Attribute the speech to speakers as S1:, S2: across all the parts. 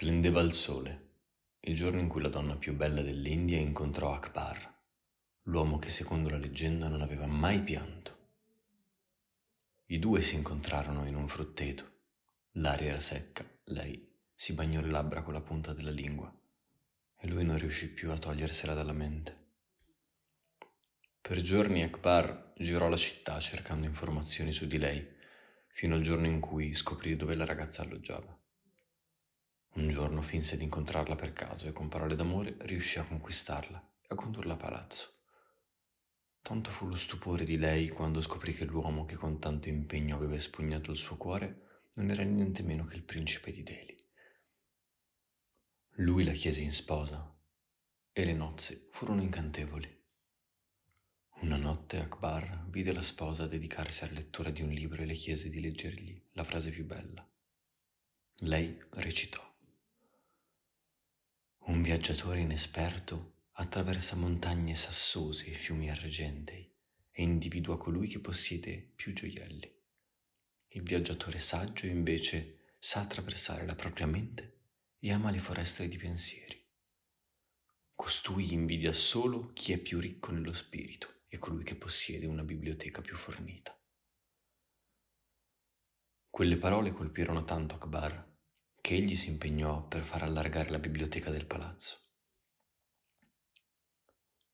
S1: Splendeva il sole, il giorno in cui la donna più bella dell'India incontrò Akbar, l'uomo che secondo la leggenda non aveva mai pianto. I due si incontrarono in un frutteto. L'aria era secca, lei si bagnò le labbra con la punta della lingua e lui non riuscì più a togliersela dalla mente. Per giorni Akbar girò la città cercando informazioni su di lei, fino al giorno in cui scoprì dove la ragazza alloggiava. Un giorno finse di incontrarla per caso e con parole d'amore riuscì a conquistarla e a condurla a palazzo. Tanto fu lo stupore di lei quando scoprì che l'uomo che con tanto impegno aveva espugnato il suo cuore non era niente meno che il principe di Delhi. Lui la chiese in sposa e le nozze furono incantevoli. Una notte Akbar vide la sposa dedicarsi alla lettura di un libro e le chiese di leggergli la frase più bella. Lei recitò. Un viaggiatore inesperto attraversa montagne sassose e fiumi argentei e individua colui che possiede più gioielli. Il viaggiatore saggio invece sa attraversare la propria mente e ama le foreste di pensieri. Costui invidia solo chi è più ricco nello spirito e colui che possiede una biblioteca più fornita. Quelle parole colpirono tanto Akbar che egli si impegnò per far allargare la biblioteca del palazzo.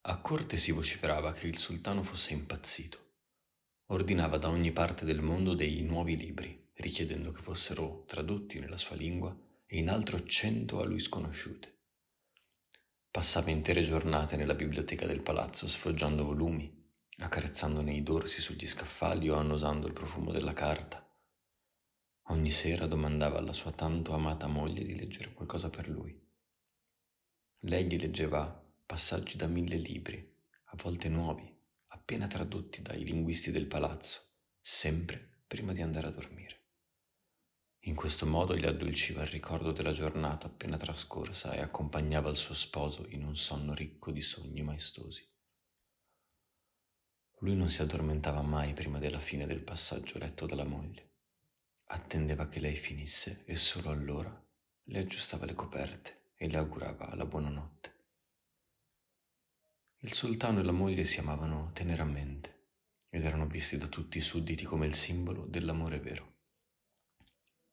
S1: A corte si vociferava che il sultano fosse impazzito. Ordinava da ogni parte del mondo dei nuovi libri, richiedendo che fossero tradotti nella sua lingua e in altro cento a lui sconosciute. Passava intere giornate nella biblioteca del palazzo sfoggiando volumi, accarezzandone i dorsi sugli scaffali o annusando il profumo della carta Ogni sera domandava alla sua tanto amata moglie di leggere qualcosa per lui. Lei gli leggeva passaggi da mille libri, a volte nuovi, appena tradotti dai linguisti del palazzo, sempre prima di andare a dormire. In questo modo gli addolciva il ricordo della giornata appena trascorsa e accompagnava il suo sposo in un sonno ricco di sogni maestosi. Lui non si addormentava mai prima della fine del passaggio letto dalla moglie. Attendeva che lei finisse e solo allora le aggiustava le coperte e le augurava la buonanotte. Il sultano e la moglie si amavano teneramente ed erano visti da tutti i sudditi come il simbolo dell'amore vero.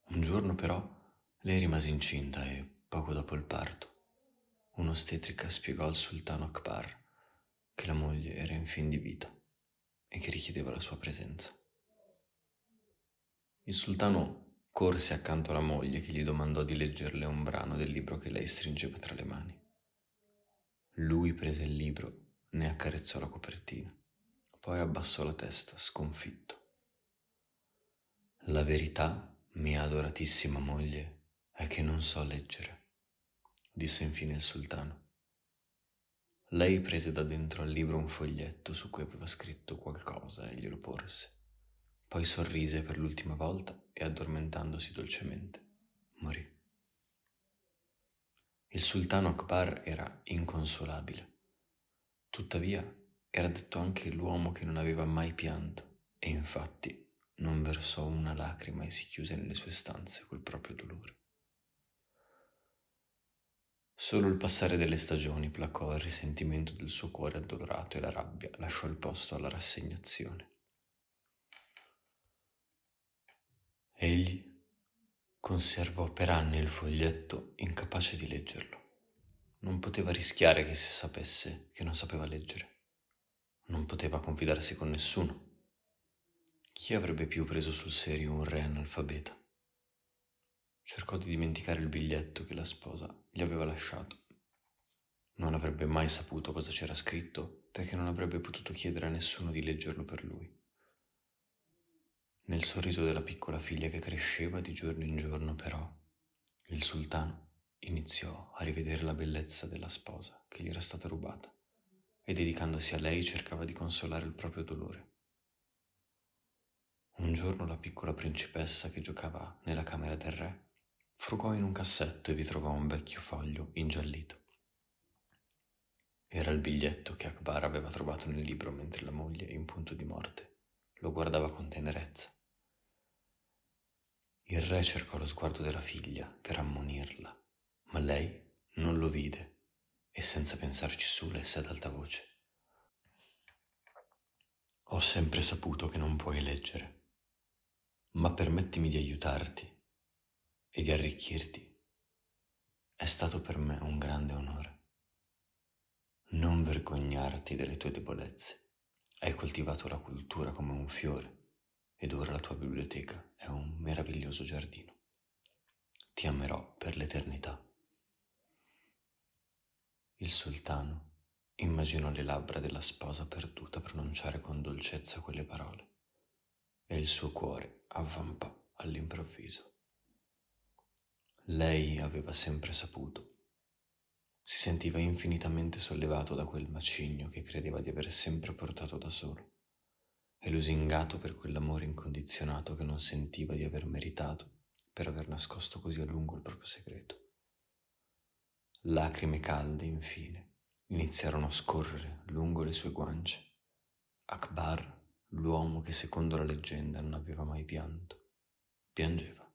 S1: Un giorno però lei rimase incinta e, poco dopo il parto, un'ostetrica spiegò al sultano Akbar che la moglie era in fin di vita e che richiedeva la sua presenza. Il sultano corse accanto alla moglie che gli domandò di leggerle un brano del libro che lei stringeva tra le mani. Lui prese il libro, ne accarezzò la copertina, poi abbassò la testa, sconfitto. La verità, mia adoratissima moglie, è che non so leggere, disse infine il sultano. Lei prese da dentro al libro un foglietto su cui aveva scritto qualcosa e glielo porse. Poi sorrise per l'ultima volta e addormentandosi dolcemente, morì. Il sultano Akbar era inconsolabile. Tuttavia era detto anche l'uomo che non aveva mai pianto e infatti non versò una lacrima e si chiuse nelle sue stanze col proprio dolore. Solo il passare delle stagioni placò il risentimento del suo cuore addolorato e la rabbia lasciò il posto alla rassegnazione. Egli conservò per anni il foglietto incapace di leggerlo. Non poteva rischiare che si sapesse che non sapeva leggere. Non poteva confidarsi con nessuno. Chi avrebbe più preso sul serio un re analfabeta? Cercò di dimenticare il biglietto che la sposa gli aveva lasciato. Non avrebbe mai saputo cosa c'era scritto perché non avrebbe potuto chiedere a nessuno di leggerlo per lui. Nel sorriso della piccola figlia che cresceva di giorno in giorno, però, il sultano iniziò a rivedere la bellezza della sposa che gli era stata rubata e dedicandosi a lei cercava di consolare il proprio dolore. Un giorno la piccola principessa che giocava nella camera del re frugò in un cassetto e vi trovò un vecchio foglio ingiallito. Era il biglietto che Akbar aveva trovato nel libro mentre la moglie, in punto di morte, lo guardava con tenerezza. Il re cercò lo sguardo della figlia per ammonirla, Ma lei non lo vide e senza pensarci su lesse ad alta voce. Ho sempre saputo che non puoi leggere, ma permettimi di aiutarti e di arricchirti. È stato per me un grande onore. Non vergognarti delle tue debolezze. Hai coltivato la cultura come un fiore ed ora la tua biblioteca è un meraviglioso giardino. Ti amerò per l'eternità. Il sultano immaginò le labbra della sposa perduta pronunciare con dolcezza quelle parole e il suo cuore avvampò all'improvviso. Lei aveva sempre saputo si sentiva infinitamente sollevato da quel macigno che credeva di aver sempre portato da solo e lusingato per quell'amore incondizionato che non sentiva di aver meritato per aver nascosto così a lungo il proprio segreto. Lacrime calde, infine, iniziarono a scorrere lungo le sue guance. Akbar, l'uomo che secondo la leggenda non aveva mai pianto, piangeva.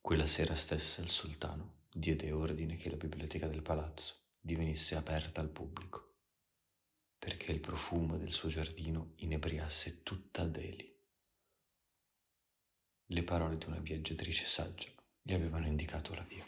S1: Quella sera stessa il sultano diede ordine che la biblioteca del palazzo divenisse aperta al pubblico, perché il profumo del suo giardino inebriasse tutta Delhi. Le parole di una viaggiatrice saggia gli avevano indicato la via.